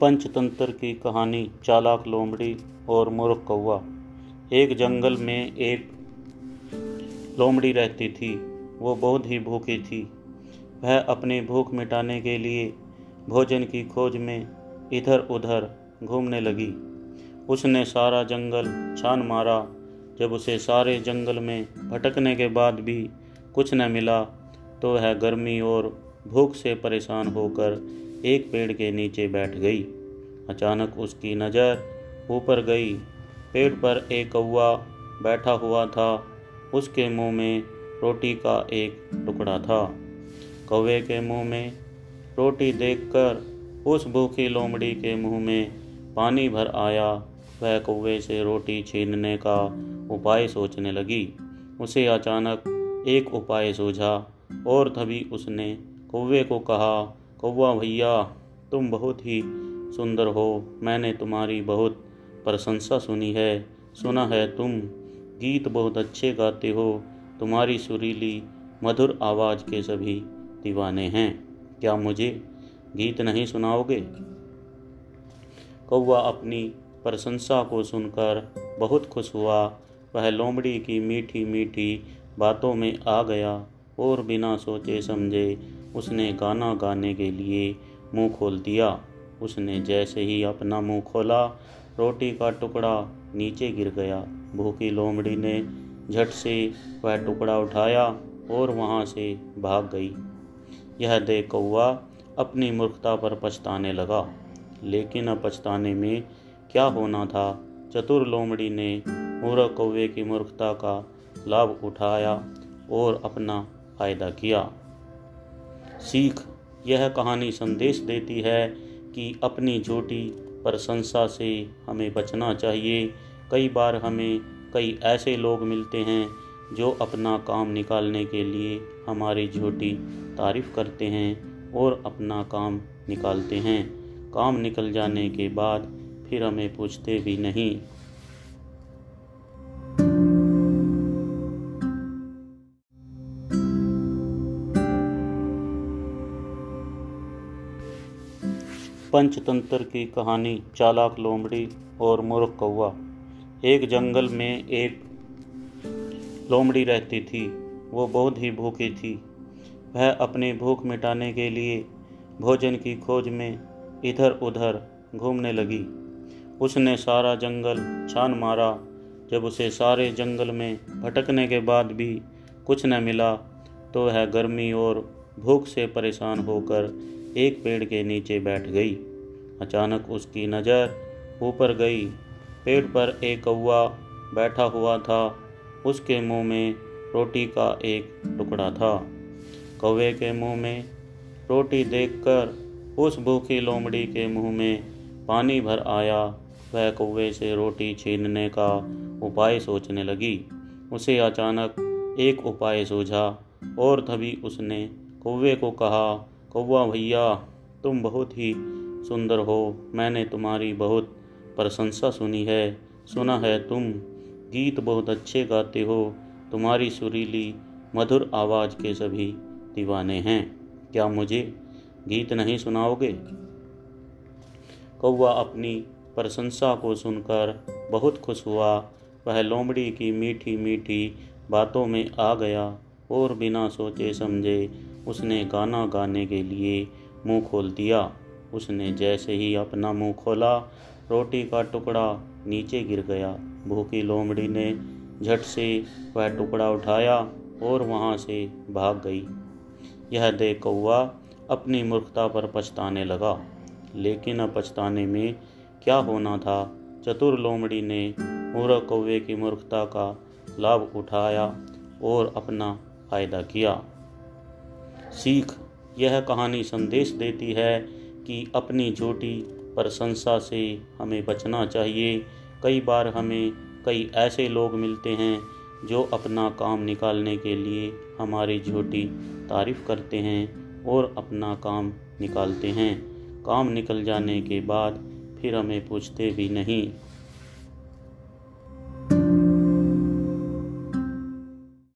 पंचतंत्र की कहानी चालाक लोमड़ी और मूर्ख कौवा। एक जंगल में एक लोमड़ी रहती थी। वो बहुत ही भूखी थी। वह अपनी भूख मिटाने के लिए भोजन की खोज में इधर उधर घूमने लगी। उसने सारा जंगल छान मारा। जब उसे सारे जंगल में भटकने के बाद भी कुछ न मिला तो वह गर्मी और भूख से परेशान होकर एक पेड़ के नीचे बैठ गई। अचानक उसकी नज़र ऊपर गई। पेड़ पर एक कौवा बैठा हुआ था। उसके मुँह में रोटी का एक टुकड़ा था। कौवे के मुँह में रोटी देखकर उस भूखी लोमड़ी के मुँह में पानी भर आया। वह कौवे से रोटी छीनने का उपाय सोचने लगी। उसे अचानक एक उपाय सूझा और तभी उसने कौवे को कहा कौवा भैया, तुम बहुत ही सुंदर हो। मैंने तुम्हारी बहुत प्रशंसा सुनी है, सुना है तुम गीत बहुत अच्छे गाते हो। तुम्हारी सुरीली, मधुर आवाज़ के सभी दीवाने हैं। क्या मुझे गीत नहीं सुनाओगे? कौवा अपनी प्रशंसा को सुनकर बहुत खुश हुआ। वह लोमड़ी की मीठी मीठी बातों में आ गया और बिना सोचे समझे उसने गाना गाने के लिए मुँह खोल दिया। उसने जैसे ही अपना मुँह खोला, रोटी का टुकड़ा नीचे गिर गया। भूखी लोमड़ी ने झट से वह टुकड़ा उठाया और वहाँ से भाग गई। यह देख कौआ अपनी मूर्खता पर पछताने लगा। लेकिन अब पछताने में क्या होना था? चतुर लोमड़ी ने मूर्ख कौवे की मूर्खता का लाभ उठाया और अपना फ़ायदा किया। सीख। यह कहानी संदेश देती है कि अपनी झूठी प्रशंसा से हमें बचना चाहिए। कई बार हमें कई ऐसे लोग मिलते हैं जो अपना काम निकालने के लिए हमारी झूठी तारीफ़ करते हैं और अपना काम निकालते हैं। काम निकल जाने के बाद फिर हमें पूछते भी नहीं। पंचतंत्र की कहानी चालाक लोमड़ी और मूर्ख कौवा। एक जंगल में एक लोमड़ी रहती थी। वो बहुत ही भूखी थी। वह अपनी भूख मिटाने के लिए भोजन की खोज में इधर उधर घूमने लगी। उसने सारा जंगल छान मारा। जब उसे सारे जंगल में भटकने के बाद भी कुछ न मिला तो वह गर्मी और भूख से परेशान होकर एक पेड़ के नीचे बैठ गई। अचानक उसकी नज़र ऊपर गई। पेड़ पर एक कौवा बैठा हुआ था। उसके मुँह में रोटी का एक टुकड़ा था। कौवे के मुँह में रोटी देखकर उस भूखी लोमड़ी के मुँह में पानी भर आया। वह कौवे से रोटी छीनने का उपाय सोचने लगी। उसे अचानक एक उपाय सूझा और तभी उसने कौवे को कहा कौवा भैया, तुम बहुत ही सुंदर हो। मैंने तुम्हारी बहुत प्रशंसा सुनी है, सुना है तुम गीत बहुत अच्छे गाते हो। तुम्हारी सुरीली, मधुर आवाज़ के सभी दीवाने हैं। क्या मुझे गीत नहीं सुनाओगे? कौवा अपनी प्रशंसा को सुनकर बहुत खुश हुआ। वह लोमड़ी की मीठी मीठी बातों में आ गया और बिना सोचे समझे उसने गाना गाने के लिए मुँह खोल दिया। उसने जैसे ही अपना मुँह खोला, रोटी का टुकड़ा नीचे गिर गया। भूखी लोमड़ी ने झट से वह टुकड़ा उठाया और वहाँ से भाग गई। यह देख कौआ अपनी मूर्खता पर पछताने लगा। लेकिन अब पछताने में क्या होना था? चतुर लोमड़ी ने मूर्ख कौवे की मूर्खता का लाभ उठाया और अपना फ़ायदा किया। सीख, यह कहानी संदेश देती है कि अपनी झूठी प्रशंसा से हमें बचना चाहिए। कई बार हमें कई ऐसे लोग मिलते हैं जो अपना काम निकालने के लिए हमारी झूठी तारीफ़ करते हैं और अपना काम निकालते हैं। काम निकल जाने के बाद फिर हमें पूछते भी नहीं।